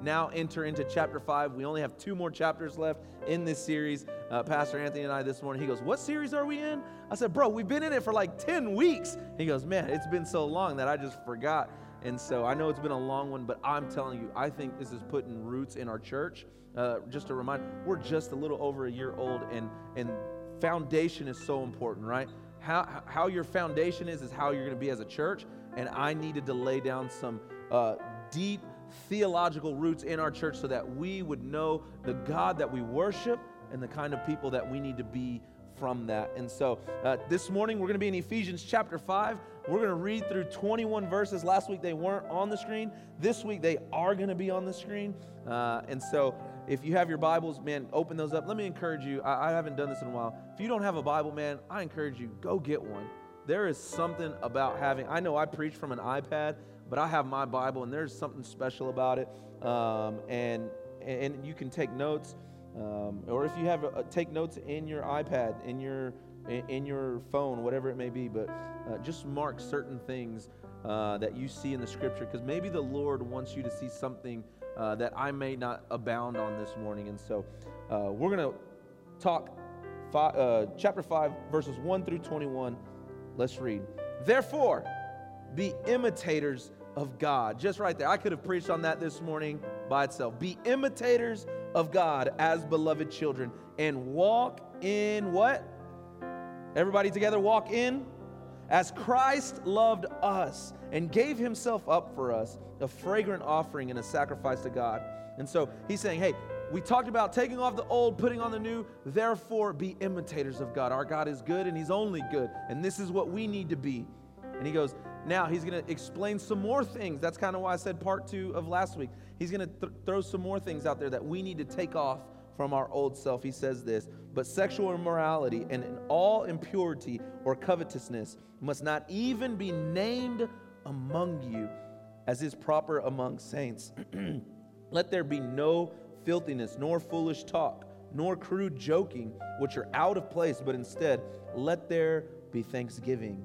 now enter into chapter five. We only have two more chapters left in this series. Uh, Pastor Anthony and I this morning, he goes, What series are we in? I said, Bro, we've been in it for like 10 weeks. He goes, Man, it's been so long that I just forgot. And so I know it's been a long one, but I'm telling you, I think this is putting roots in our church. Uh, just a reminder, we're just a little over a year old, and, and foundation is so important, right? How, how your foundation is, is how you're going to be as a church. And I needed to lay down some uh, deep theological roots in our church so that we would know the God that we worship and the kind of people that we need to be from that. And so uh, this morning we're going to be in Ephesians chapter 5. We're going to read through 21 verses. Last week they weren't on the screen. This week they are going to be on the screen. Uh, and so if you have your Bibles, man, open those up. Let me encourage you. I, I haven't done this in a while. If you don't have a Bible, man, I encourage you, go get one. There is something about having, I know I preach from an iPad, but I have my Bible, and there's something special about it. Um, and and you can take notes, um, or if you have a, take notes in your iPad, in your in your phone, whatever it may be. But uh, just mark certain things uh, that you see in the Scripture, because maybe the Lord wants you to see something uh, that I may not abound on this morning. And so uh, we're gonna talk five, uh, chapter five, verses one through twenty-one. Let's read. Therefore, be imitators of God. Just right there. I could have preached on that this morning by itself. Be imitators of God as beloved children and walk in what? Everybody together, walk in. As Christ loved us and gave himself up for us, a fragrant offering and a sacrifice to God. And so he's saying, hey, we talked about taking off the old, putting on the new. Therefore, be imitators of God. Our God is good and he's only good. And this is what we need to be. And he goes, now he's going to explain some more things. That's kind of why I said part two of last week. He's going to th- throw some more things out there that we need to take off from our old self. He says this, but sexual immorality and all impurity or covetousness must not even be named among you as is proper among saints. Let there be no filthiness, nor foolish talk, nor crude joking, which are out of place, but instead let there be thanksgiving.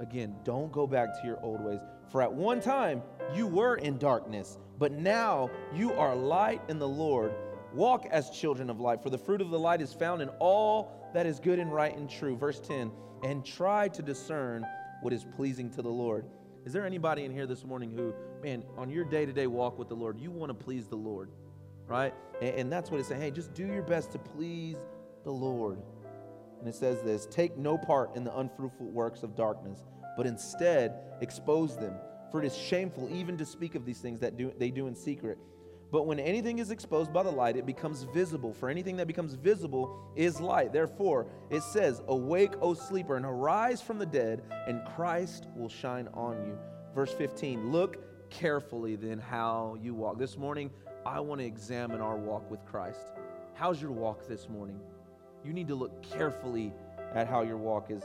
Again, don't go back to your old ways. For at one time you were in darkness, but now you are light in the Lord. Walk as children of light, for the fruit of the light is found in all that is good and right and true. Verse 10 And try to discern what is pleasing to the Lord. Is there anybody in here this morning who, man, on your day to day walk with the Lord, you want to please the Lord, right? And, and that's what it's saying. Hey, just do your best to please the Lord. And it says this Take no part in the unfruitful works of darkness, but instead expose them. For it is shameful even to speak of these things that do, they do in secret. But when anything is exposed by the light, it becomes visible. For anything that becomes visible is light. Therefore, it says, Awake, O sleeper, and arise from the dead, and Christ will shine on you. Verse 15 Look carefully then how you walk. This morning, I want to examine our walk with Christ. How's your walk this morning? You need to look carefully at how your walk is.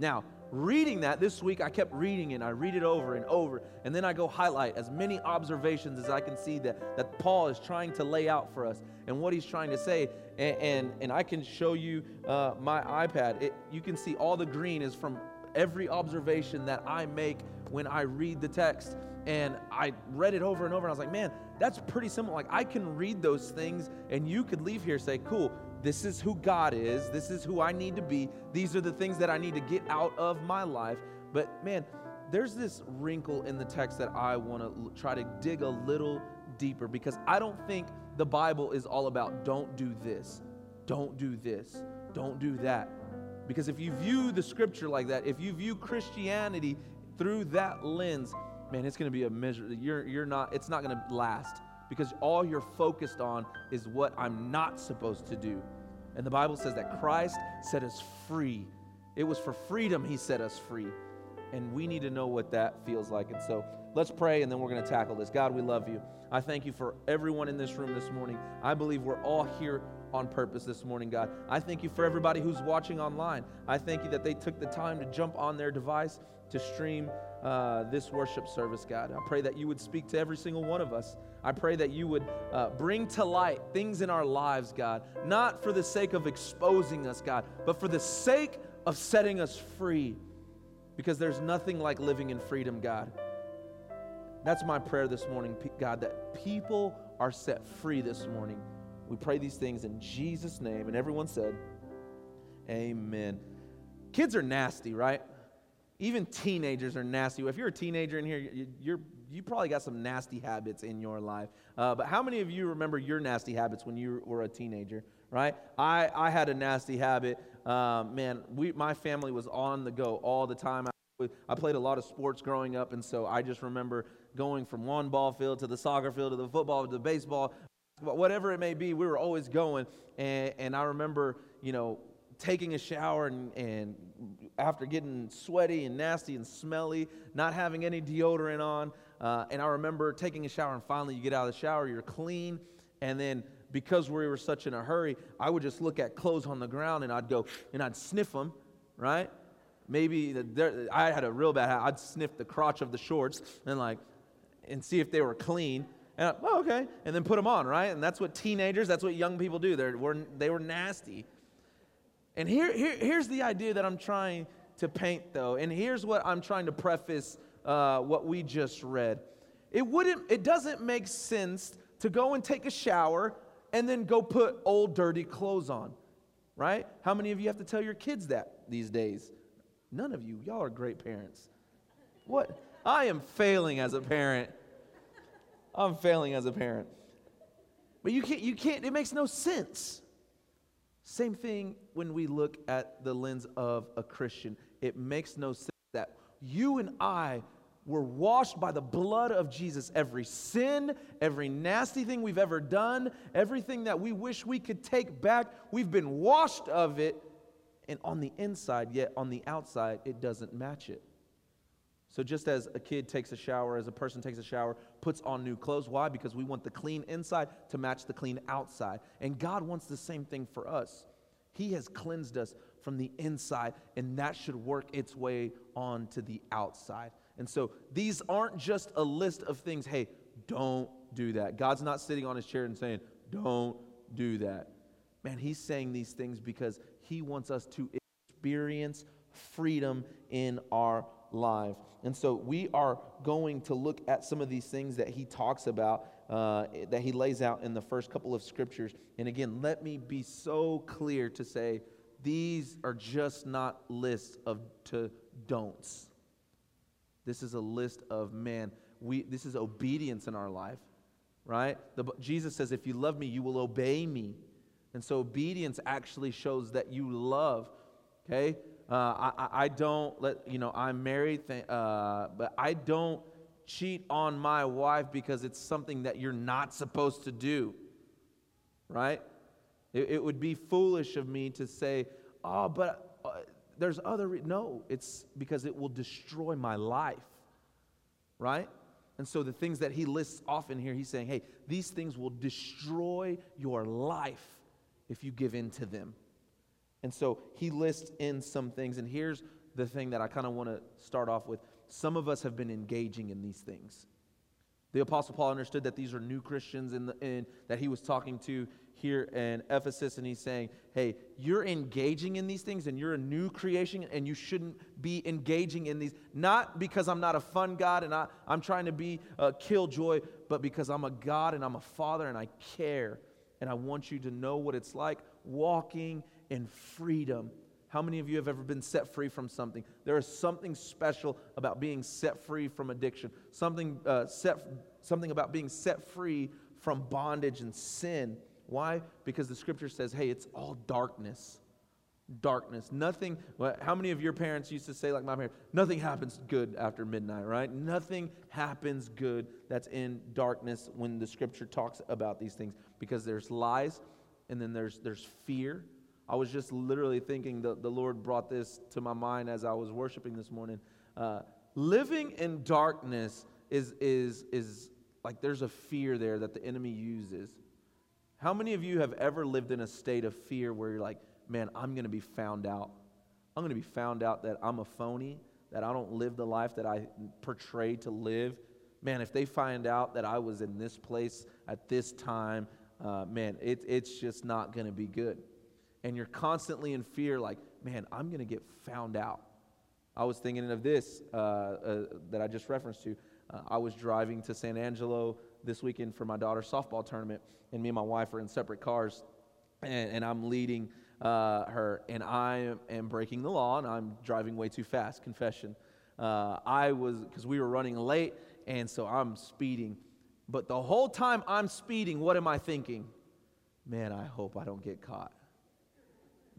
Now, reading that this week, I kept reading it. I read it over and over, and then I go highlight as many observations as I can see that, that Paul is trying to lay out for us and what he's trying to say. And, and, and I can show you uh, my iPad. It, you can see all the green is from every observation that I make when I read the text. And I read it over and over, and I was like, man, that's pretty simple. Like, I can read those things, and you could leave here say, cool, this is who God is. This is who I need to be. These are the things that I need to get out of my life. But man, there's this wrinkle in the text that I want to try to dig a little deeper because I don't think the Bible is all about don't do this, don't do this, don't do that. Because if you view the scripture like that, if you view Christianity through that lens, man, it's going to be a measure. You're, you're not, it's not going to last because all you're focused on is what I'm not supposed to do. And the Bible says that Christ set us free. It was for freedom he set us free. And we need to know what that feels like. And so let's pray and then we're going to tackle this. God, we love you. I thank you for everyone in this room this morning. I believe we're all here on purpose this morning, God. I thank you for everybody who's watching online. I thank you that they took the time to jump on their device to stream uh, this worship service, God. I pray that you would speak to every single one of us. I pray that you would uh, bring to light things in our lives, God, not for the sake of exposing us, God, but for the sake of setting us free. Because there's nothing like living in freedom, God. That's my prayer this morning, God, that people are set free this morning. We pray these things in Jesus' name. And everyone said, Amen. Kids are nasty, right? Even teenagers are nasty. If you're a teenager in here, you're, you probably got some nasty habits in your life. Uh, but how many of you remember your nasty habits when you were a teenager, right? I, I had a nasty habit. Um, man, we, my family was on the go all the time. I played a lot of sports growing up, and so I just remember going from one ball field to the soccer field to the football to the baseball, whatever it may be. We were always going, and, and I remember, you know, taking a shower and, and after getting sweaty and nasty and smelly, not having any deodorant on. Uh, and I remember taking a shower, and finally you get out of the shower, you're clean. And then because we were such in a hurry, I would just look at clothes on the ground and I'd go and I'd sniff them, right? Maybe there, I had a real bad. I'd sniff the crotch of the shorts and like, and see if they were clean. And I, oh, okay, and then put them on, right? And that's what teenagers, that's what young people do. They were they were nasty. And here, here, here's the idea that I'm trying to paint, though. And here's what I'm trying to preface uh, what we just read. It, wouldn't, it doesn't make sense to go and take a shower and then go put old, dirty clothes on, right? How many of you have to tell your kids that these days? None of you. Y'all are great parents. What? I am failing as a parent. I'm failing as a parent. But you can't, you can't, it makes no sense. Same thing when we look at the lens of a Christian. It makes no sense that you and I were washed by the blood of Jesus. Every sin, every nasty thing we've ever done, everything that we wish we could take back, we've been washed of it. And on the inside, yet on the outside, it doesn't match it. So, just as a kid takes a shower, as a person takes a shower, puts on new clothes. Why? Because we want the clean inside to match the clean outside. And God wants the same thing for us. He has cleansed us from the inside, and that should work its way on to the outside. And so, these aren't just a list of things, hey, don't do that. God's not sitting on his chair and saying, don't do that. Man, he's saying these things because he wants us to experience freedom in our life. And so we are going to look at some of these things that he talks about, uh, that he lays out in the first couple of scriptures. And again, let me be so clear to say these are just not lists of to don'ts. This is a list of man. We this is obedience in our life, right? The, Jesus says, "If you love me, you will obey me." And so obedience actually shows that you love. Okay, uh, I, I don't let, you know, I'm married, th- uh, but I don't cheat on my wife because it's something that you're not supposed to do, right? It, it would be foolish of me to say, oh, but uh, there's other, re-. no, it's because it will destroy my life, right? And so the things that he lists off in here, he's saying, hey, these things will destroy your life if you give in to them. And so he lists in some things. And here's the thing that I kind of want to start off with. Some of us have been engaging in these things. The Apostle Paul understood that these are new Christians in the, in, that he was talking to here in Ephesus, and he's saying, Hey, you're engaging in these things and you're a new creation, and you shouldn't be engaging in these, not because I'm not a fun God and I, I'm trying to be uh, a killjoy, but because I'm a God and I'm a father and I care. And I want you to know what it's like walking in freedom. How many of you have ever been set free from something? There is something special about being set free from addiction, something, uh, set, something about being set free from bondage and sin. Why? Because the scripture says, hey, it's all darkness. Darkness. Nothing, how many of your parents used to say, like my parents, nothing happens good after midnight, right? Nothing happens good that's in darkness when the scripture talks about these things because there's lies and then there's, there's fear. I was just literally thinking, the, the Lord brought this to my mind as I was worshiping this morning. Uh, living in darkness is, is, is like there's a fear there that the enemy uses. How many of you have ever lived in a state of fear where you're like, man, I'm going to be found out? I'm going to be found out that I'm a phony, that I don't live the life that I portray to live. Man, if they find out that I was in this place at this time, uh, man, it, it's just not going to be good. And you're constantly in fear, like, man, I'm going to get found out. I was thinking of this uh, uh, that I just referenced to. Uh, I was driving to San Angelo this weekend for my daughter's softball tournament, and me and my wife are in separate cars, and, and I'm leading uh, her, and I am breaking the law, and I'm driving way too fast. Confession. Uh, I was because we were running late, and so I'm speeding. But the whole time I'm speeding, what am I thinking? Man, I hope I don't get caught.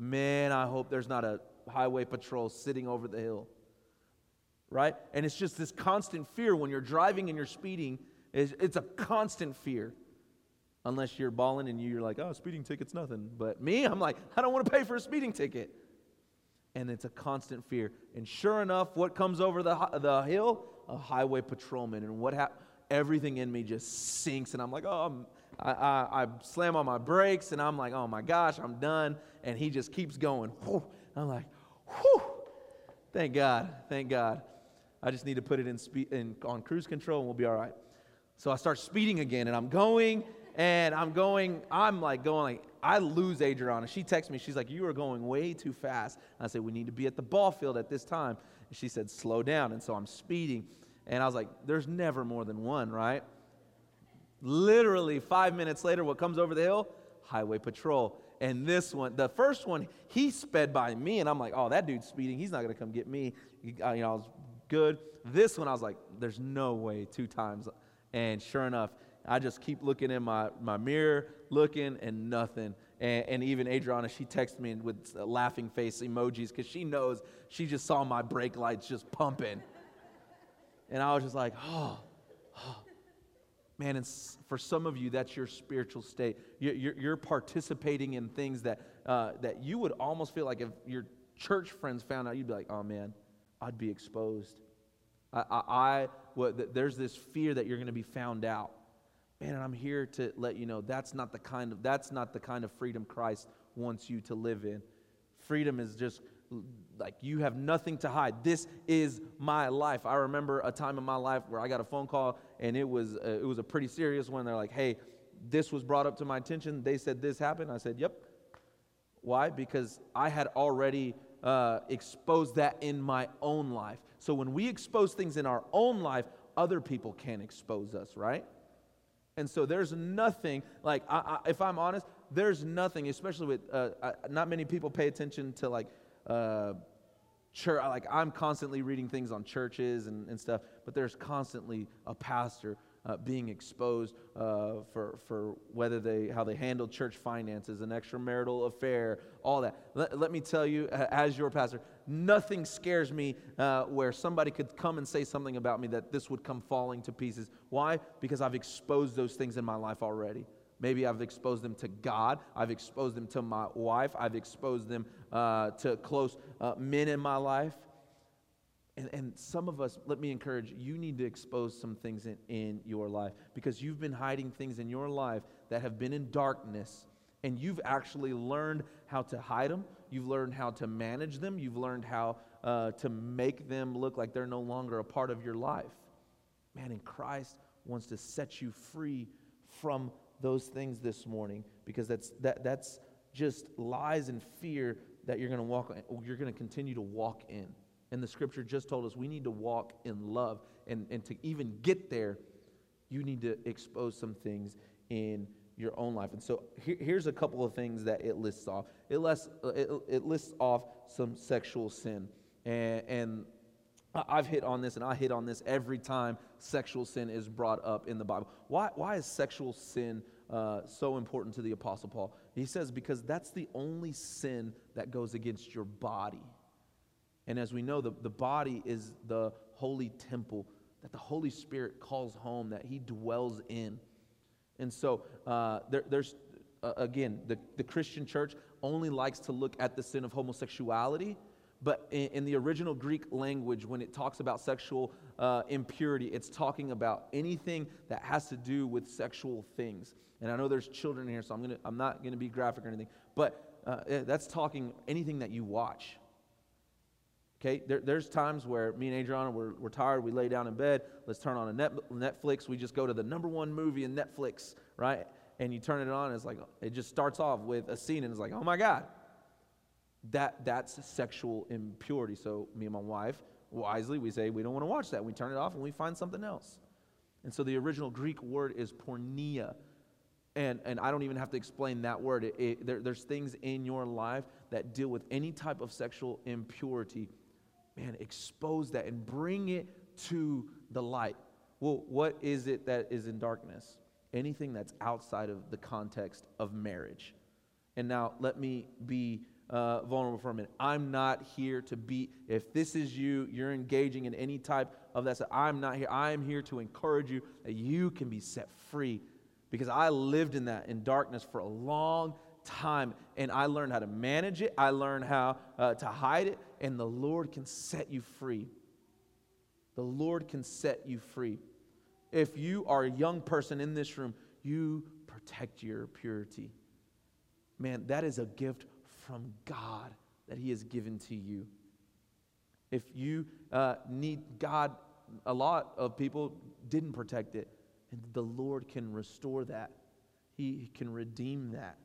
Man, I hope there's not a highway patrol sitting over the hill right? And it's just this constant fear when you're driving and you're speeding. It's, it's a constant fear. Unless you're balling and you're like, oh, speeding ticket's nothing. But me, I'm like, I don't want to pay for a speeding ticket. And it's a constant fear. And sure enough, what comes over the, the hill? A highway patrolman. And what happened? Everything in me just sinks. And I'm like, oh, I'm, I, I, I, slam on my brakes and I'm like, oh my gosh, I'm done. And he just keeps going. I'm like, whew. Thank God. Thank God. I just need to put it in, spe- in on cruise control and we'll be all right. So I start speeding again and I'm going and I'm going, I'm like going like, I lose Adriana. She texts me, she's like, You are going way too fast. And I said, We need to be at the ball field at this time. And she said, Slow down. And so I'm speeding. And I was like, There's never more than one, right? Literally five minutes later, what comes over the hill? Highway patrol. And this one, the first one, he sped by me, and I'm like, oh, that dude's speeding. He's not to come get me. Uh, you know, I was good. This one, I was like, there's no way two times. And sure enough, I just keep looking in my, my mirror, looking, and nothing. And, and even Adriana, she texted me with uh, laughing face emojis because she knows she just saw my brake lights just pumping. And I was just like, oh, oh. Man, and for some of you, that's your spiritual state. You're, participating in things that, uh, that you would almost feel like if your church friends found out, you'd be like, oh man, I'd be exposed. I, I, I what, there's this fear that you're going to be found out. Man, and I'm here to let you know that's not the kind of that's not the kind of freedom Christ wants you to live in. Freedom is just like you have nothing to hide. This is my life. I remember a time in my life where I got a phone call and it was uh, it was a pretty serious one. They're like, "Hey, this was brought up to my attention. They said this happened." I said, "Yep." Why? Because I had already uh, expose that in my own life. So when we expose things in our own life, other people can expose us, right? And so there's nothing, like, I, I, if I'm honest, there's nothing, especially with, uh, I, not many people pay attention to like, uh, church, like I'm constantly reading things on churches and, and stuff, but there's constantly a pastor uh, being exposed uh, for, for whether they, how they handle church finances, an extramarital affair, all that. Let, let me tell you, as your pastor, nothing scares me uh, where somebody could come and say something about me that this would come falling to pieces. Why? Because I've exposed those things in my life already. Maybe I've exposed them to God. I've exposed them to my wife. I've exposed them uh, to close uh, men in my life. And, and some of us, let me encourage you, need to expose some things in, in your life because you've been hiding things in your life that have been in darkness and you've actually learned how to hide them. You've learned how to manage them. You've learned how uh, to make them look like they're no longer a part of your life. Man, and Christ wants to set you free from those things this morning because that's, that, that's just lies and fear that you're going to walk you're going to continue to walk in and the scripture just told us we need to walk in love. And, and to even get there, you need to expose some things in your own life. And so here, here's a couple of things that it lists off. It lists, it, it lists off some sexual sin. And, and I've hit on this, and I hit on this every time sexual sin is brought up in the Bible. Why, why is sexual sin uh, so important to the Apostle Paul. He says, because that's the only sin that goes against your body. And as we know, the, the body is the holy temple that the Holy Spirit calls home, that He dwells in. And so uh, there, there's, uh, again, the, the Christian church only likes to look at the sin of homosexuality. But in, in the original Greek language, when it talks about sexual uh, impurity, it's talking about anything that has to do with sexual things. And I know there's children here, so I'm, gonna, I'm not going to be graphic or anything. But uh, eh, that's talking anything that you watch. Okay, there, there's times where me and Adriana, we're, we're tired, we lay down in bed, let's turn on a net, Netflix, we just go to the number one movie in Netflix, right? And you turn it on, it's like, it just starts off with a scene, and it's like, oh my God. That, that's sexual impurity. So me and my wife, wisely, we say, we don't want to watch that. We turn it off and we find something else. And so the original Greek word is porneia. And, and I don't even have to explain that word. It, it, there, there's things in your life that deal with any type of sexual impurity man, expose that and bring it to the light. Well, what is it that is in darkness? Anything that's outside of the context of marriage. And now let me be uh, vulnerable for a minute. I'm not here to be, if this is you, you're engaging in any type of that. So I'm not here. I am here to encourage you that you can be set free because I lived in that in darkness for a long time and I learned how to manage it. I learned how uh, to hide it, and the Lord can set you free. The Lord can set you free. If you are a young person in this room, you protect your purity. Man, that is a gift from God that He has given to you. If you uh, need God, a lot of people didn't protect it, and the Lord can restore that. He can redeem that.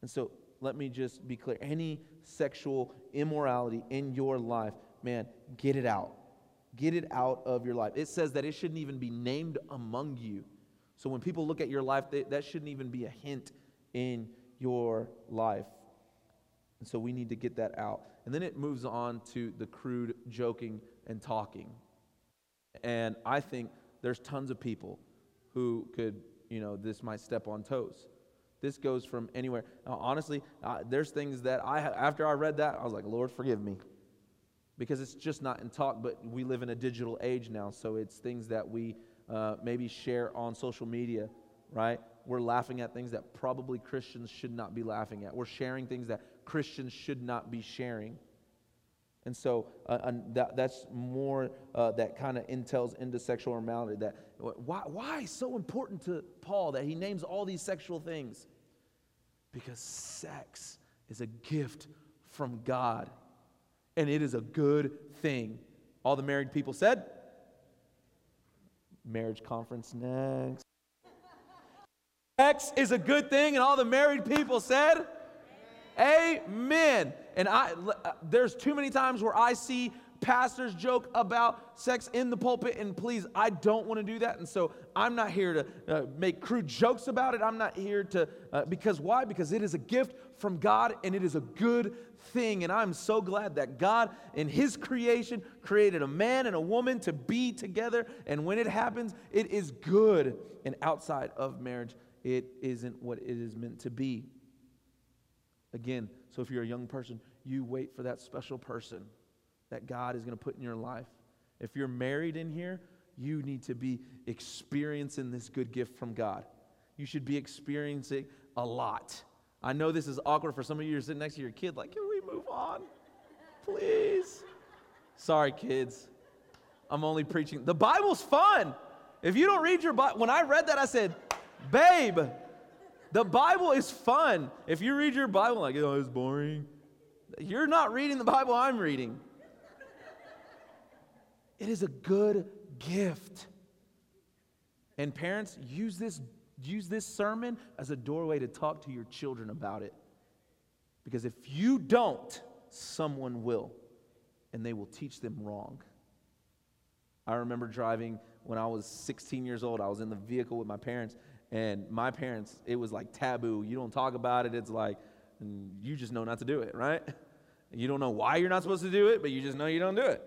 And so let me just be clear any sexual immorality in your life, man, get it out. Get it out of your life. It says that it shouldn't even be named among you. So when people look at your life, they, that shouldn't even be a hint in your life. And so we need to get that out. And then it moves on to the crude joking and talking. And I think there's tons of people who could, you know, this might step on toes. This goes from anywhere. Now, honestly, uh, there's things that I, after I read that, I was like, Lord, forgive me. Because it's just not in talk, but we live in a digital age now, so it's things that we uh, maybe share on social media, right? We're laughing at things that probably Christians should not be laughing at. We're sharing things that Christians should not be sharing. And so uh, that, that's more uh, that kind of entails into sexual immorality. That why, why so important to Paul that he names all these sexual things? Because sex is a gift from God, and it is a good thing. All the married people said, marriage conference next. Sex is a good thing, and all the married people said, Amen. And I, uh, there's too many times where I see pastors joke about sex in the pulpit, and please, I don't want to do that. And so I'm not here to uh, make crude jokes about it. I'm not here to, uh, because why? Because it is a gift from God and it is a good thing. And I'm so glad that God, in His creation, created a man and a woman to be together. And when it happens, it is good. And outside of marriage, it isn't what it is meant to be. Again, so if you're a young person, you wait for that special person that God is going to put in your life. If you're married in here, you need to be experiencing this good gift from God. You should be experiencing a lot. I know this is awkward for some of you. You're sitting next to your kid, like, can we move on? Please. Sorry, kids. I'm only preaching. The Bible's fun. If you don't read your Bible, when I read that, I said, babe, the Bible is fun. If you read your Bible like, oh, it's boring, you're not reading the Bible I'm reading. It is a good gift. And parents, use this, use this sermon as a doorway to talk to your children about it. Because if you don't, someone will, and they will teach them wrong. I remember driving when I was 16 years old. I was in the vehicle with my parents, and my parents, it was like taboo. You don't talk about it. It's like, mm, you just know not to do it, right? You don't know why you're not supposed to do it, but you just know you don't do it.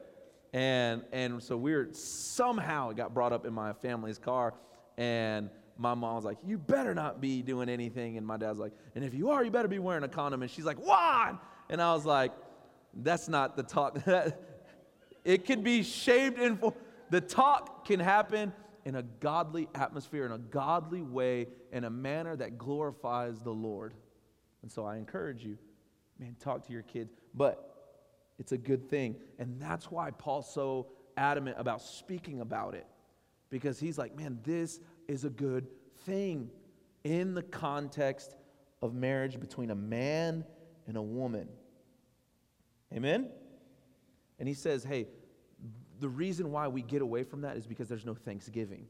And, and so we were somehow it got brought up in my family's car. And my mom was like, You better not be doing anything. And my dad's like, And if you are, you better be wearing a condom. And she's like, Why? And I was like, That's not the talk. it could be shaved in. For the talk can happen in a godly atmosphere, in a godly way, in a manner that glorifies the Lord. And so I encourage you, man, talk to your kids. But it's a good thing. And that's why Paul's so adamant about speaking about it. Because he's like, man, this is a good thing in the context of marriage between a man and a woman. Amen? And he says, hey, the reason why we get away from that is because there's no thanksgiving.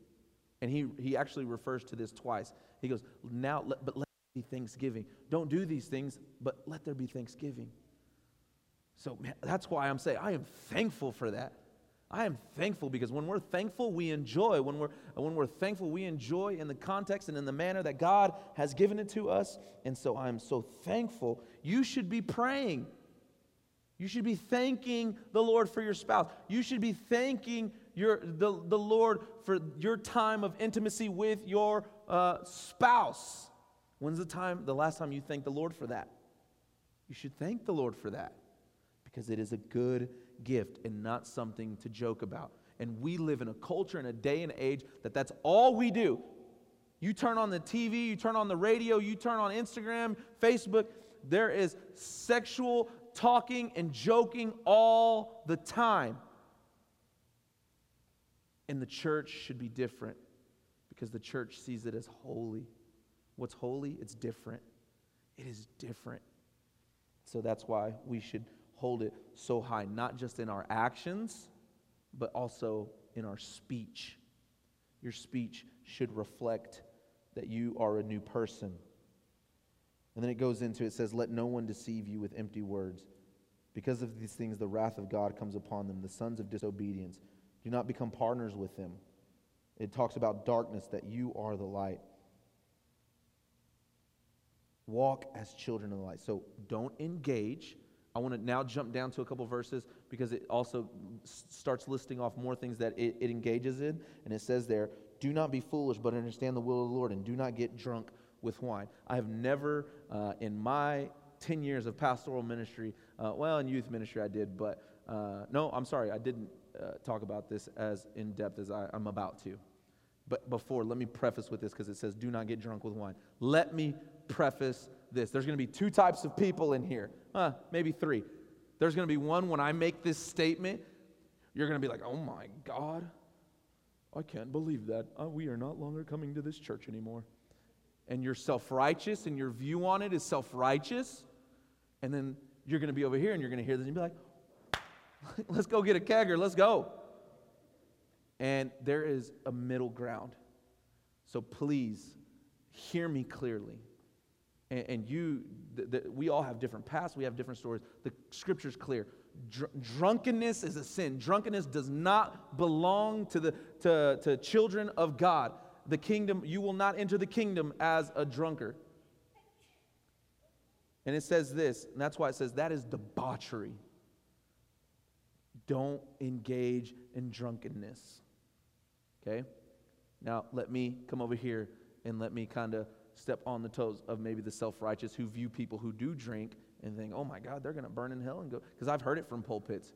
And he, he actually refers to this twice. He goes, now, let, but let there be thanksgiving. Don't do these things, but let there be thanksgiving. So man, that's why I'm saying I am thankful for that. I am thankful because when we're thankful, we enjoy. When we're, when we're thankful, we enjoy in the context and in the manner that God has given it to us. And so I'm so thankful. You should be praying. You should be thanking the Lord for your spouse. You should be thanking your, the, the Lord for your time of intimacy with your uh, spouse. When's the time, the last time you thanked the Lord for that? You should thank the Lord for that because it is a good gift and not something to joke about. And we live in a culture and a day and age that that's all we do. You turn on the TV, you turn on the radio, you turn on Instagram, Facebook, there is sexual talking and joking all the time. And the church should be different because the church sees it as holy. What's holy? It's different. It is different. So that's why we should hold it so high, not just in our actions, but also in our speech. Your speech should reflect that you are a new person. And then it goes into it says, Let no one deceive you with empty words. Because of these things, the wrath of God comes upon them, the sons of disobedience. Do not become partners with them. It talks about darkness, that you are the light. Walk as children of the light. So don't engage I want to now jump down to a couple verses because it also starts listing off more things that it, it, engages in. And it says there, Do not be foolish, but understand the will of the Lord, and do not get drunk with wine. I have never, uh, in my 10 years of pastoral ministry, uh, well, in youth ministry I did, but uh, no, I'm sorry, I didn't uh, talk about this as in depth as I, I'm about to. But before, let me preface with this because it says, Do not get drunk with wine. Let me preface this. There's going to be two types of people in here uh, maybe three. There's going to be one when I make this statement, you're going to be like, oh my God, I can't believe that. Uh, we are not longer coming to this church anymore. And you're self righteous, and your view on it is self righteous. And then you're going to be over here and you're going to hear this and be like, let's go get a kegger, let's go. And there is a middle ground. So please hear me clearly and, and you, the, the, we all have different pasts, we have different stories. The scripture's clear. Dr- drunkenness is a sin. Drunkenness does not belong to the to, to children of God. The kingdom, you will not enter the kingdom as a drunkard. And it says this, and that's why it says that is debauchery. Don't engage in drunkenness. Okay? Now, let me come over here and let me kind of step on the toes of maybe the self righteous who view people who do drink and think, oh my God, they're going to burn in hell and go. Because I've heard it from pulpits.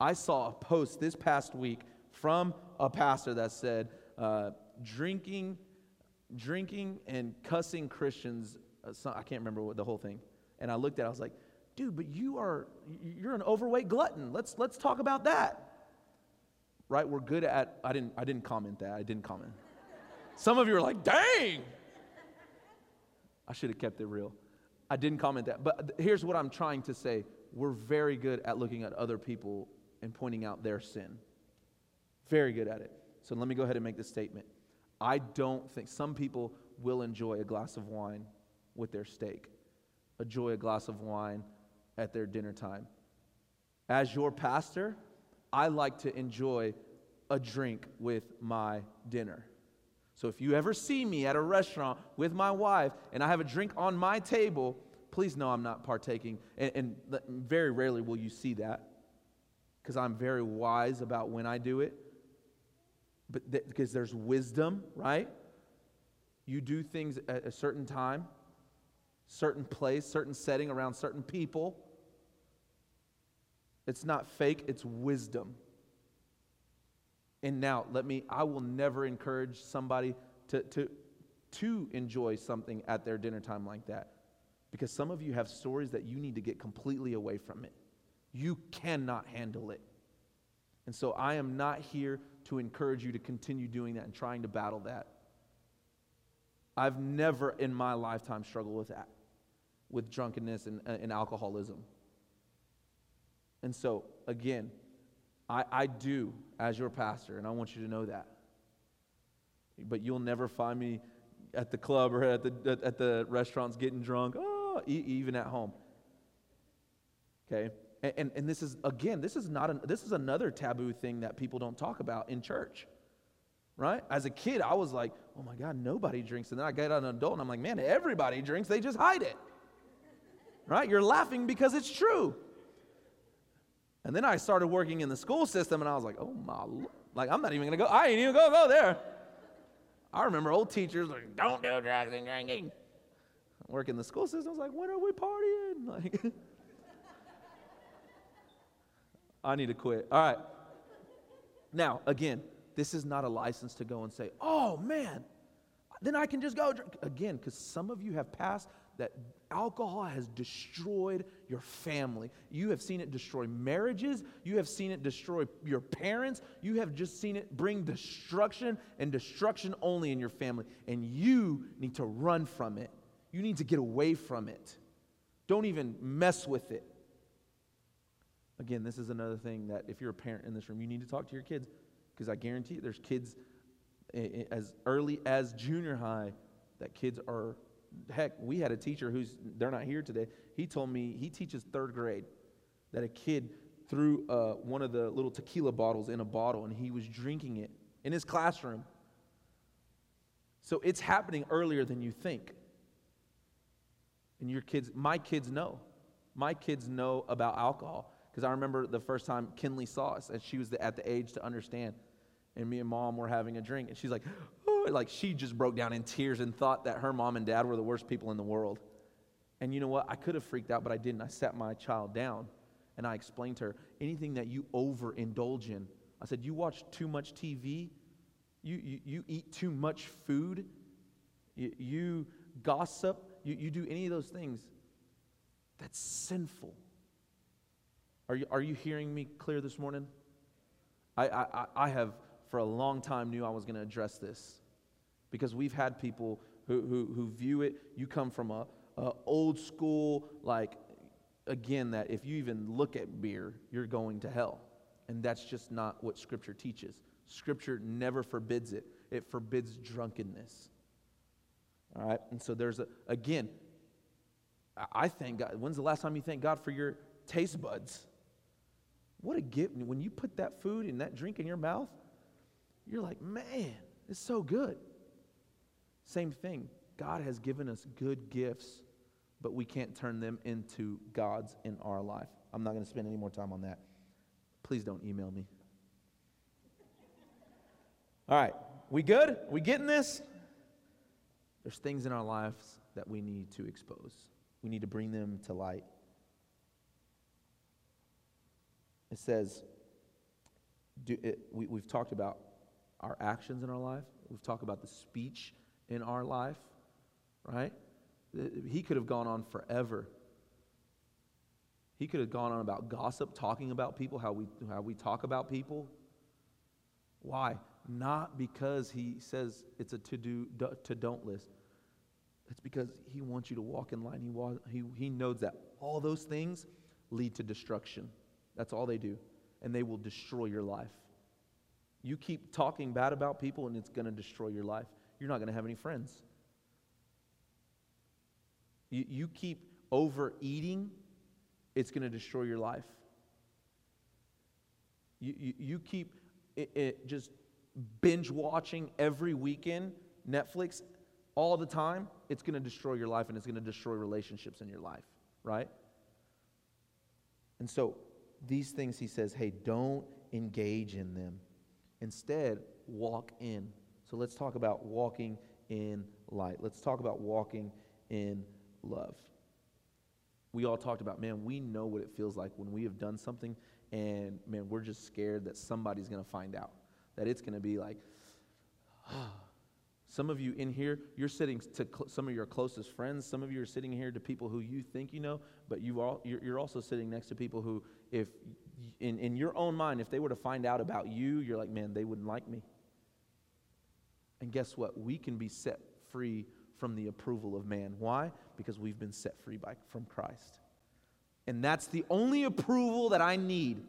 I saw a post this past week from a pastor that said, uh, drinking, drinking and cussing Christians, uh, can't remember what the whole thing. And I looked at it, I was like, dude, but you are, you're an overweight glutton. Let's, let's talk about that. Right? We're good at, I didn't, I didn't comment that. I didn't comment. Some of you are like, dang. I should have kept it real. I didn't comment that. But here's what I'm trying to say we're very good at looking at other people and pointing out their sin. Very good at it. So let me go ahead and make this statement. I don't think some people will enjoy a glass of wine with their steak, enjoy a glass of wine at their dinner time. As your pastor, I like to enjoy a drink with my dinner. So if you ever see me at a restaurant with my wife and I have a drink on my table, please know I'm not partaking. And, and very rarely will you see that because I'm very wise about when I do it. But th- because there's wisdom, right? You do things at a certain time, certain place, certain setting, around certain people. It's not fake, it's wisdom. And now, let me, I will never encourage somebody to, to, to enjoy something at their dinner time like that. Because some of you have stories that you need to get completely away from it. You cannot handle it. And so I am not here to encourage you to continue doing that and trying to battle that. I've never in my lifetime struggled with that, with drunkenness and, uh, and alcoholism. And so, again, I, I do as your pastor, and I want you to know that. But you'll never find me at the club or at the, at the restaurants getting drunk, oh, even at home. Okay? And, and, and, this is, again, this is, not an, this is another taboo thing that people don't talk about in church. Right? As a kid, I was like, oh my God, nobody drinks. And then I get an adult and I'm like, man, everybody drinks, they just hide it. Right? You're laughing because it's true. And then I started working in the school system and I was like, oh my, like, I'm not even gonna go, I ain't even gonna go there. I remember old teachers like, don't do drugs and drinking. Work in the school system, I was like, when are we partying? Like, I need to quit. All right. Now, again, this is not a license to go and say, oh man, then I can just go drink. Again, because some of you have passed that alcohol has destroyed your family. You have seen it destroy marriages. You have seen it destroy your parents. You have just seen it bring destruction and destruction only in your family. And you need to run from it. You need to get away from it. Don't even mess with it. Again, this is another thing that if you're a parent in this room, you need to talk to your kids because I guarantee there's kids as early as junior high that kids are heck, we had a teacher who's, they're not here today. He told me he teaches third grade that a kid threw uh, one of the little tequila bottles in a bottle and he was drinking it in his classroom. So it's happening earlier than you think. And your kids, my kids know. My kids know about alcohol. Because I remember the first time Kinley saw us, and she was at the age to understand. And me and mom were having a drink, and she's like, oh, like she just broke down in tears and thought that her mom and dad were the worst people in the world. And you know what? I could have freaked out, but I didn't. I sat my child down and I explained to her anything that you overindulge in. I said, You watch too much TV, you, you, you eat too much food, you, you gossip, you, you do any of those things. That's sinful. Are you, are you hearing me clear this morning? I, I, I have for a long time knew I was going to address this because we've had people who, who, who view it. You come from a, a old school, like, again, that if you even look at beer, you're going to hell. And that's just not what Scripture teaches. Scripture never forbids it, it forbids drunkenness. All right? And so there's a, again, I thank God. When's the last time you thank God for your taste buds? What a gift. When you put that food and that drink in your mouth, you're like, man, it's so good. Same thing. God has given us good gifts, but we can't turn them into gods in our life. I'm not going to spend any more time on that. Please don't email me. All right, we good? We getting this? There's things in our lives that we need to expose. We need to bring them to light. It says, do it, we, we've talked about our actions in our life. We've talked about the speech in our life, right? Uh, he could have gone on forever. He could have gone on about gossip, talking about people, how we, how we talk about people. Why? Not because he says it's a to do, to don't list. It's because he wants you to walk in line. He, he, he knows that all those things lead to destruction. That's all they do. And they will destroy your life. You keep talking bad about people, and it's going to destroy your life you're not going to have any friends. You, you keep overeating, it's going to destroy your life. You, you, you keep it, it just binge watching every weekend Netflix all the time, it's going to destroy your life and it's going to destroy relationships in your life, right? And so these things he says, hey, don't engage in them. Instead, walk in so let's talk about walking in light. Let's talk about walking in love. We all talked about, man, we know what it feels like when we have done something and, man, we're just scared that somebody's going to find out. That it's going to be like, ah, some of you in here, you're sitting to cl- some of your closest friends. Some of you are sitting here to people who you think you know, but you all, you're, you're also sitting next to people who, if in, in your own mind, if they were to find out about you, you're like, man, they wouldn't like me. And guess what? We can be set free from the approval of man. Why? Because we've been set free by, from Christ. And that's the only approval that I need.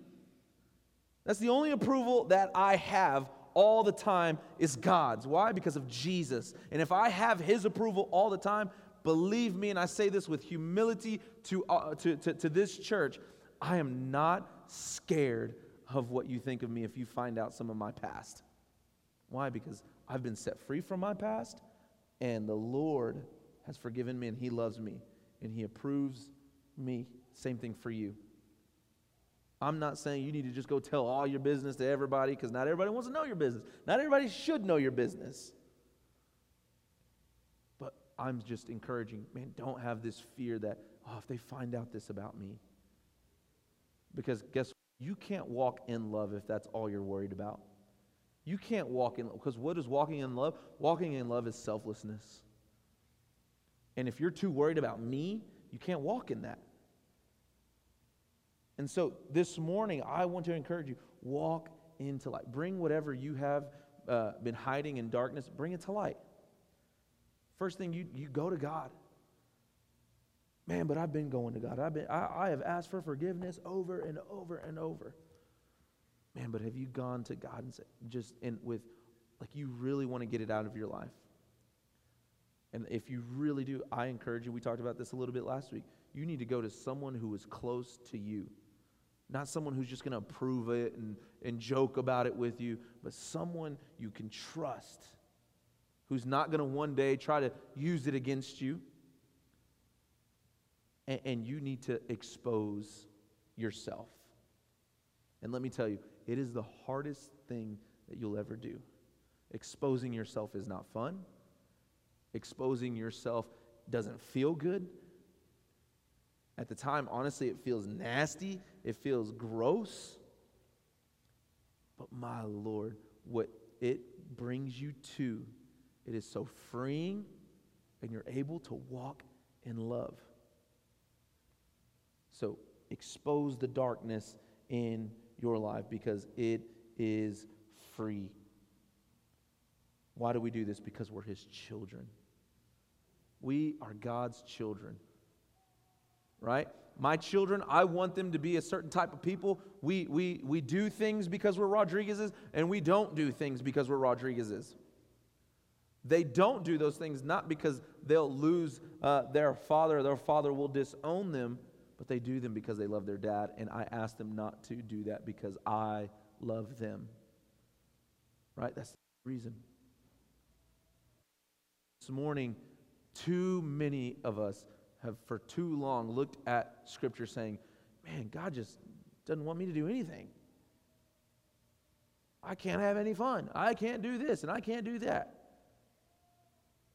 That's the only approval that I have all the time is God's. Why? Because of Jesus. And if I have His approval all the time, believe me, and I say this with humility to, uh, to, to, to this church, I am not scared of what you think of me if you find out some of my past. Why? Because I've been set free from my past, and the Lord has forgiven me, and He loves me, and He approves me. Same thing for you. I'm not saying you need to just go tell all your business to everybody because not everybody wants to know your business. Not everybody should know your business. But I'm just encouraging, man, don't have this fear that, oh, if they find out this about me. Because guess what? You can't walk in love if that's all you're worried about. You can't walk in love. because what is walking in love? Walking in love is selflessness. And if you're too worried about me, you can't walk in that. And so this morning, I want to encourage you walk into light. Bring whatever you have uh, been hiding in darkness, bring it to light. First thing, you, you go to God. Man, but I've been going to God. I've been, I, I have asked for forgiveness over and over and over. Man, but have you gone to God and said, just in with, like you really want to get it out of your life? And if you really do, I encourage you, we talked about this a little bit last week. You need to go to someone who is close to you. Not someone who's just going to approve it and, and joke about it with you, but someone you can trust who's not going to one day try to use it against you. And, and you need to expose yourself. And let me tell you, it is the hardest thing that you'll ever do. Exposing yourself is not fun. Exposing yourself doesn't feel good. At the time, honestly, it feels nasty, it feels gross. But my Lord, what it brings you to, it is so freeing, and you're able to walk in love. So expose the darkness in your life because it is free. Why do we do this? Because we're His children. We are God's children, right? My children, I want them to be a certain type of people. We, we, we do things because we're Rodriguez's, and we don't do things because we're Rodriguez's. They don't do those things not because they'll lose uh, their father, their father will disown them, but they do them because they love their dad. And I ask them not to do that because I love them. Right? That's the reason. This morning, too many of us have for too long looked at Scripture saying, man, God just doesn't want me to do anything. I can't have any fun. I can't do this and I can't do that.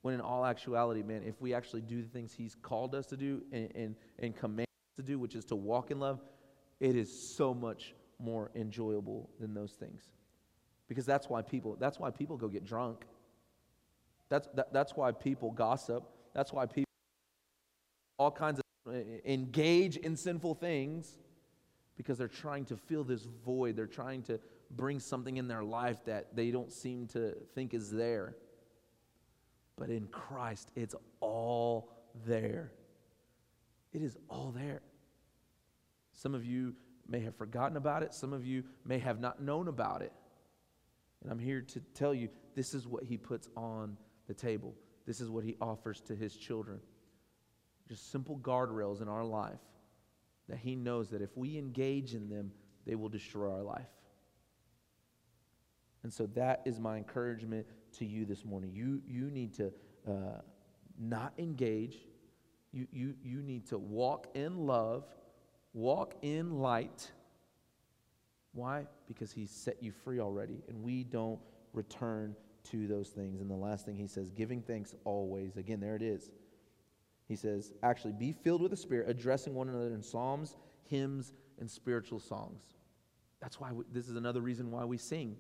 When in all actuality, man, if we actually do the things He's called us to do and, and, and command to do, which is to walk in love, it is so much more enjoyable than those things. Because that's why people, that's why people go get drunk. That's, that, that's why people gossip. That's why people all kinds of uh, engage in sinful things because they're trying to fill this void. They're trying to bring something in their life that they don't seem to think is there. But in Christ, it's all there. It is all there. Some of you may have forgotten about it, some of you may have not known about it. And I'm here to tell you this is what he puts on the table, this is what he offers to his children. Just simple guardrails in our life that he knows that if we engage in them, they will destroy our life. And so that is my encouragement to you this morning. You, you need to uh, not engage you, you, you need to walk in love, walk in light. Why? Because He's set you free already, and we don't return to those things. And the last thing he says, giving thanks always. Again, there it is. He says, actually, be filled with the Spirit, addressing one another in psalms, hymns, and spiritual songs. That's why we, this is another reason why we sing,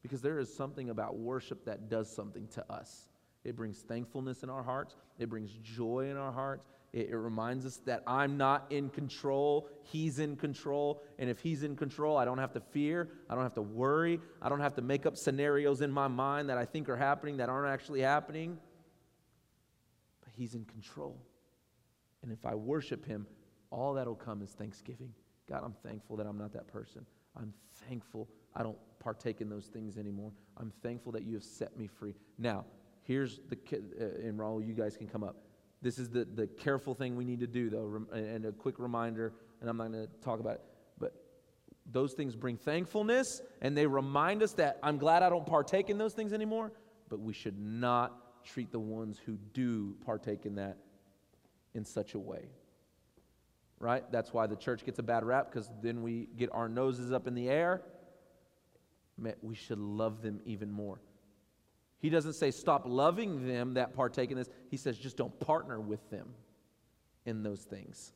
because there is something about worship that does something to us. It brings thankfulness in our hearts, it brings joy in our hearts, it, it, reminds us that I'm not in control, He's in control. And if He's in control, I don't have to fear, I don't have to worry, I don't have to make up scenarios in my mind that I think are happening that aren't actually happening. But He's in control. And if I worship Him, all that'll come is thanksgiving. God, I'm thankful that I'm not that person. I'm thankful I don't partake in those things anymore. I'm thankful that you have set me free. Now, here's the, uh, and Raul, you guys can come up. This is the, the careful thing we need to do, though, and a quick reminder, and I'm not going to talk about it, but those things bring thankfulness, and they remind us that I'm glad I don't partake in those things anymore, but we should not treat the ones who do partake in that in such a way right? That's why the church gets a bad rap because then we get our noses up in the air. Man, we should love them even more. He doesn't say stop loving them that partake in this. He says just don't partner with them in those things.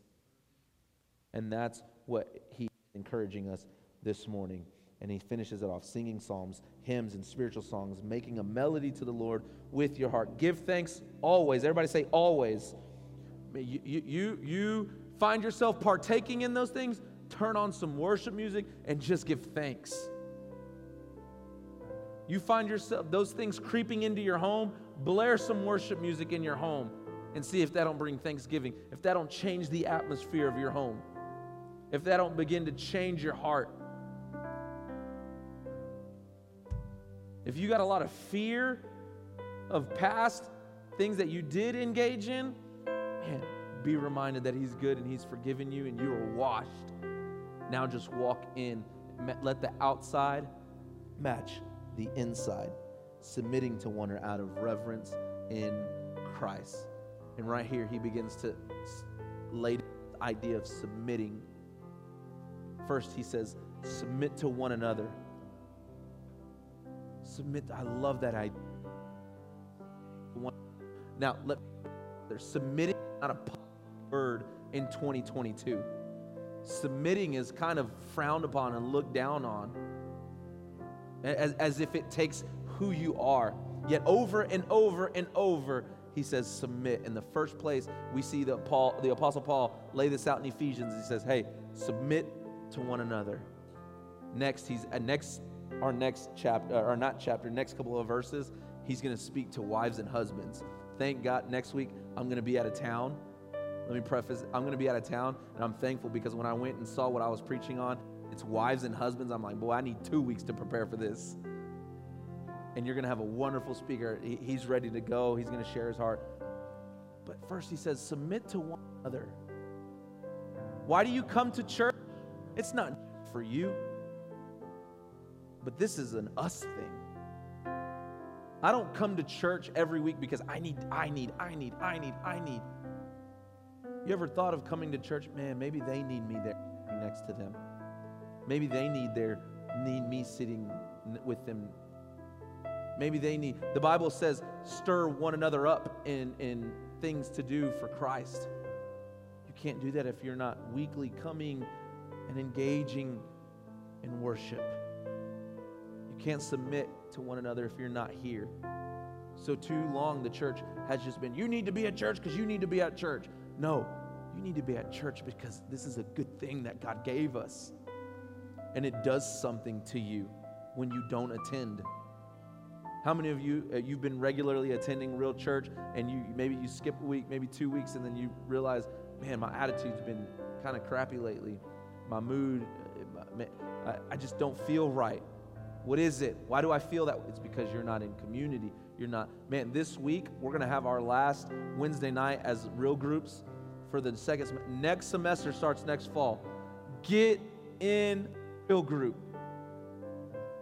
And that's what he's encouraging us this morning. And he finishes it off singing psalms, hymns, and spiritual songs, making a melody to the Lord with your heart. Give thanks always. Everybody say always. You, you, you, find yourself partaking in those things, turn on some worship music and just give thanks. You find yourself those things creeping into your home, blare some worship music in your home and see if that don't bring thanksgiving, if that don't change the atmosphere of your home, if that don't begin to change your heart. If you got a lot of fear of past things that you did engage in, be reminded that He's good and He's forgiven you and you are washed. Now just walk in. Let the outside match the inside, submitting to one another out of reverence in Christ. And right here, he begins to lay the idea of submitting. First, he says, submit to one another. Submit. I love that idea. Now, let they're submitting not a word in 2022. Submitting is kind of frowned upon and looked down on as, as if it takes who you are. Yet over and over and over, he says submit. In the first place, we see the Paul, the Apostle Paul lay this out in Ephesians. He says, "Hey, submit to one another." Next, he's uh, next our next chapter, or not chapter, next couple of verses, he's going to speak to wives and husbands. Thank God, next week I'm going to be out of town. Let me preface I'm going to be out of town, and I'm thankful because when I went and saw what I was preaching on, it's wives and husbands. I'm like, boy, I need two weeks to prepare for this. And you're going to have a wonderful speaker. He's ready to go, he's going to share his heart. But first, he says, submit to one another. Why do you come to church? It's not for you, but this is an us thing. I don't come to church every week because I need, I need, I need, I need, I need. You ever thought of coming to church? Man, maybe they need me there next to them. Maybe they need their need me sitting with them. Maybe they need the Bible says stir one another up in, in things to do for Christ. You can't do that if you're not weekly coming and engaging in worship. Can't submit to one another if you're not here. So, too long, the church has just been, you need to be at church because you need to be at church. No, you need to be at church because this is a good thing that God gave us. And it does something to you when you don't attend. How many of you uh, you've been regularly attending real church and you maybe you skip a week, maybe two weeks, and then you realize, man, my attitude's been kind of crappy lately. My mood, uh, I just don't feel right. What is it? Why do I feel that? It's because you're not in community. You're not, man, this week we're going to have our last Wednesday night as real groups for the second semester. Next semester starts next fall. Get in real group.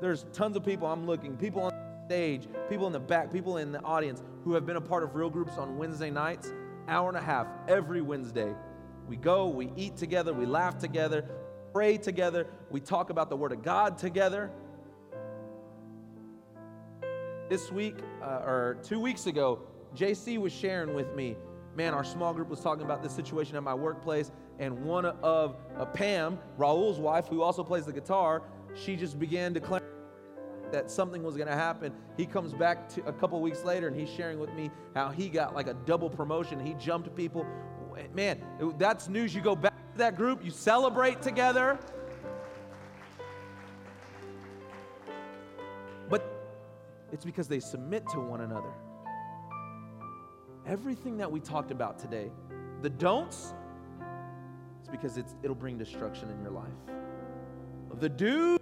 There's tons of people I'm looking, people on stage, people in the back, people in the audience who have been a part of real groups on Wednesday nights, hour and a half every Wednesday. We go, we eat together, we laugh together, pray together, we talk about the Word of God together. This week uh, or two weeks ago, JC was sharing with me, man, our small group was talking about this situation at my workplace, and one of uh, Pam, Raul's wife, who also plays the guitar, she just began declaring that something was going to happen. He comes back to a couple weeks later and he's sharing with me how he got like a double promotion. He jumped people. Man, that's news. You go back to that group, you celebrate together. It's because they submit to one another. Everything that we talked about today, the don'ts, it's because it's, it'll bring destruction in your life. The do,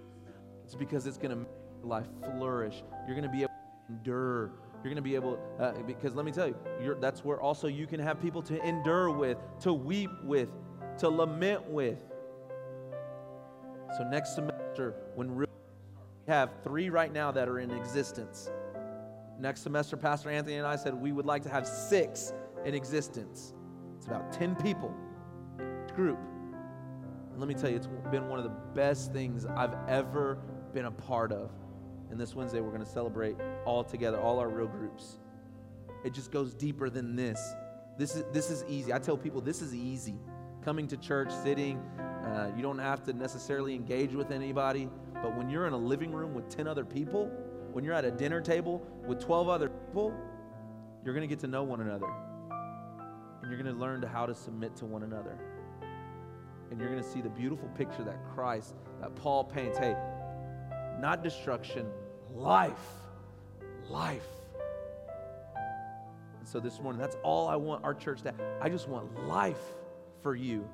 it's because it's going to make your life flourish. You're going to be able to endure. You're going to be able, uh, because let me tell you, that's where also you can have people to endure with, to weep with, to lament with. So next semester, when we have three right now that are in existence. Next semester, Pastor Anthony and I said we would like to have six in existence. It's about 10 people group. And let me tell you, it's been one of the best things I've ever been a part of. And this Wednesday, we're going to celebrate all together, all our real groups. It just goes deeper than this. This is, this is easy. I tell people this is easy. Coming to church, sitting, uh, you don't have to necessarily engage with anybody. But when you're in a living room with 10 other people, when you're at a dinner table with 12 other people, you're going to get to know one another. And you're going to learn how to submit to one another. And you're going to see the beautiful picture that Christ, that Paul paints. Hey, not destruction, life. Life. And so this morning, that's all I want our church to. I just want life for you.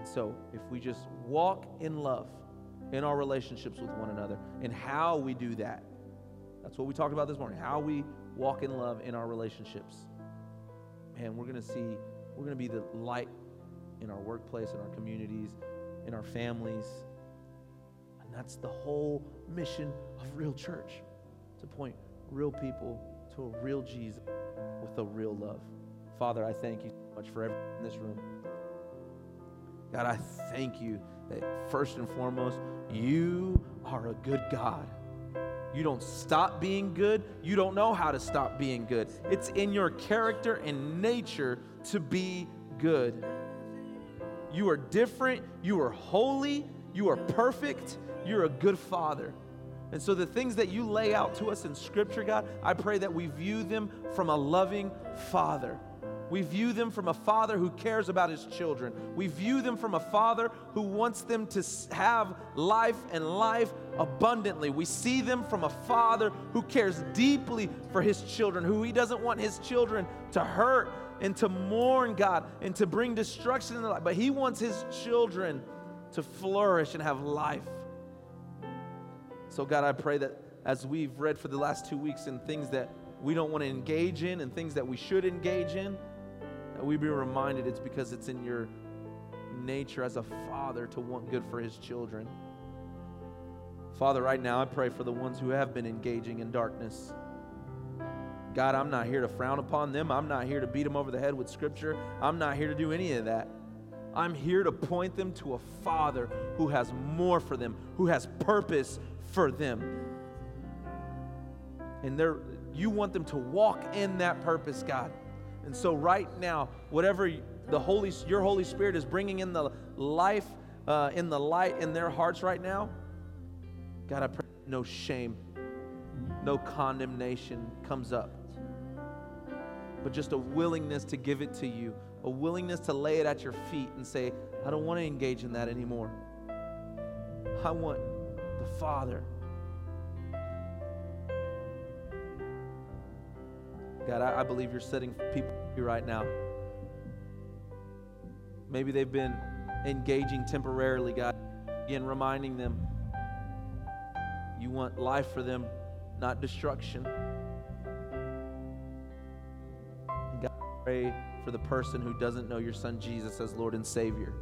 And so if we just walk in love in our relationships with one another and how we do that, that's what we talked about this morning, how we walk in love in our relationships. And we're going to see, we're going to be the light in our workplace, in our communities, in our families. And that's the whole mission of real church to point real people to a real Jesus with a real love. Father, I thank you so much for everyone in this room. God, I thank you that first and foremost, you are a good God. You don't stop being good. You don't know how to stop being good. It's in your character and nature to be good. You are different. You are holy. You are perfect. You're a good father. And so, the things that you lay out to us in Scripture, God, I pray that we view them from a loving father. We view them from a father who cares about his children. We view them from a father who wants them to have life and life abundantly. We see them from a father who cares deeply for his children, who he doesn't want his children to hurt and to mourn God and to bring destruction in their life, but He wants His children to flourish and have life. So, God, I pray that as we've read for the last two weeks and things that we don't want to engage in and things that we should engage in, that we be reminded it's because it's in your nature as a father to want good for his children. Father, right now I pray for the ones who have been engaging in darkness. God, I'm not here to frown upon them. I'm not here to beat them over the head with scripture. I'm not here to do any of that. I'm here to point them to a Father who has more for them, who has purpose for them. And they you want them to walk in that purpose, God. And so, right now, whatever the Holy, your Holy Spirit is bringing in the life, uh, in the light in their hearts right now, God, I pray no shame, no condemnation comes up but just a willingness to give it to you, a willingness to lay it at your feet and say, I don't want to engage in that anymore. I want the Father. God, I, I believe you're setting people here right now. Maybe they've been engaging temporarily, God. Again, reminding them you want life for them, not destruction. God, pray for the person who doesn't know your son Jesus as Lord and Savior.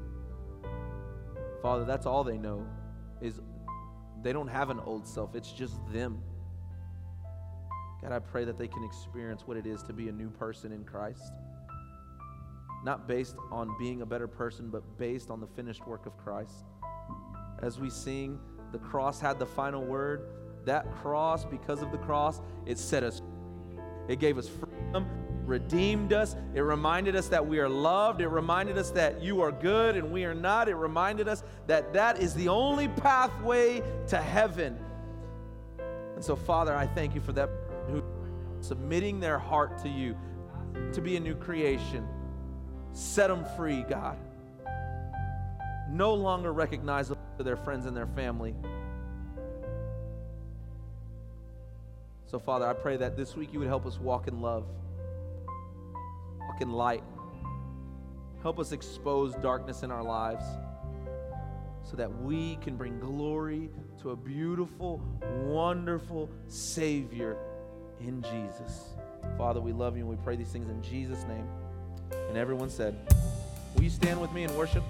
Father, that's all they know is they don't have an old self. It's just them. God, I pray that they can experience what it is to be a new person in Christ. Not based on being a better person, but based on the finished work of Christ. As we sing, the cross had the final word. that cross, because of the cross, it set us free. It gave us freedom, redeemed us. It reminded us that we are loved. It reminded us that you are good and we are not. It reminded us that that is the only pathway to heaven. And so, Father, I thank you for that submitting their heart to you to be a new creation. Set them free, God. No longer recognizable to their friends and their family. So, Father, I pray that this week you would help us walk in love, walk in light. Help us expose darkness in our lives so that we can bring glory to a beautiful, wonderful Savior in Jesus. Father, we love you and we pray these things in Jesus' name. And everyone said, Will you stand with me and worship?